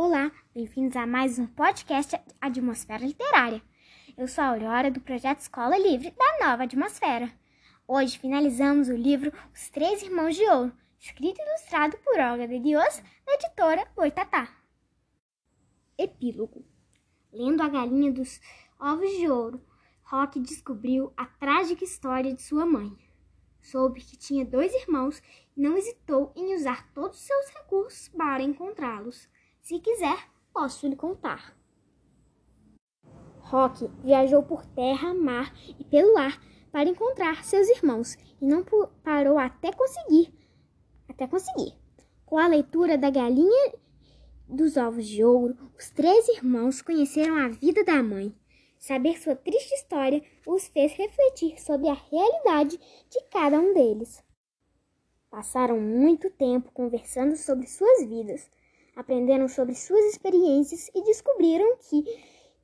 Olá, bem-vindos a mais um podcast Atmosfera Literária. Eu sou a Aurora do projeto Escola Livre da Nova Atmosfera. Hoje finalizamos o livro Os Três Irmãos de Ouro, escrito e ilustrado por Olga de Dios, da editora Boitatá. Epílogo Lendo a galinha dos ovos de ouro, Rock descobriu a trágica história de sua mãe. Soube que tinha dois irmãos e não hesitou em usar todos os seus recursos para encontrá-los. Se quiser, posso lhe contar. Rock viajou por terra, mar e pelo ar para encontrar seus irmãos e não parou até conseguir. Até conseguir. Com a leitura da galinha dos ovos de ouro, os três irmãos conheceram a vida da mãe. Saber sua triste história os fez refletir sobre a realidade de cada um deles. Passaram muito tempo conversando sobre suas vidas aprenderam sobre suas experiências e descobriram que,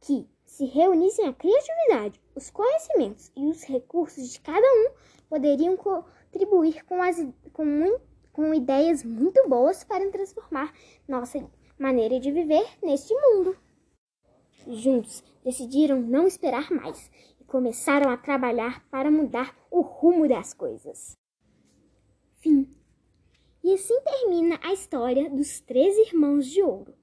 que se reunissem a criatividade, os conhecimentos e os recursos de cada um, poderiam contribuir com, as, com, com ideias muito boas para transformar nossa maneira de viver neste mundo. Juntos, decidiram não esperar mais e começaram a trabalhar para mudar o rumo das coisas. E assim termina a história dos três irmãos de ouro.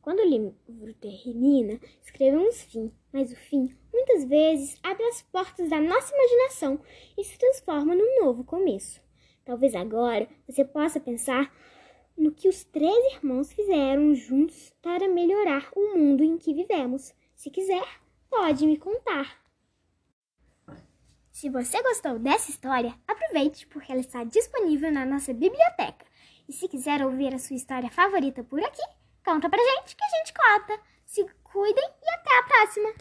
Quando o livro termina, escrevemos fim, mas o fim muitas vezes abre as portas da nossa imaginação e se transforma num novo começo. Talvez agora você possa pensar no que os três irmãos fizeram juntos para melhorar o mundo em que vivemos. Se quiser, pode me contar. Se você gostou dessa história, aproveite porque ela está disponível na nossa biblioteca. E se quiser ouvir a sua história favorita por aqui, conta pra gente que a gente conta. Se cuidem e até a próxima!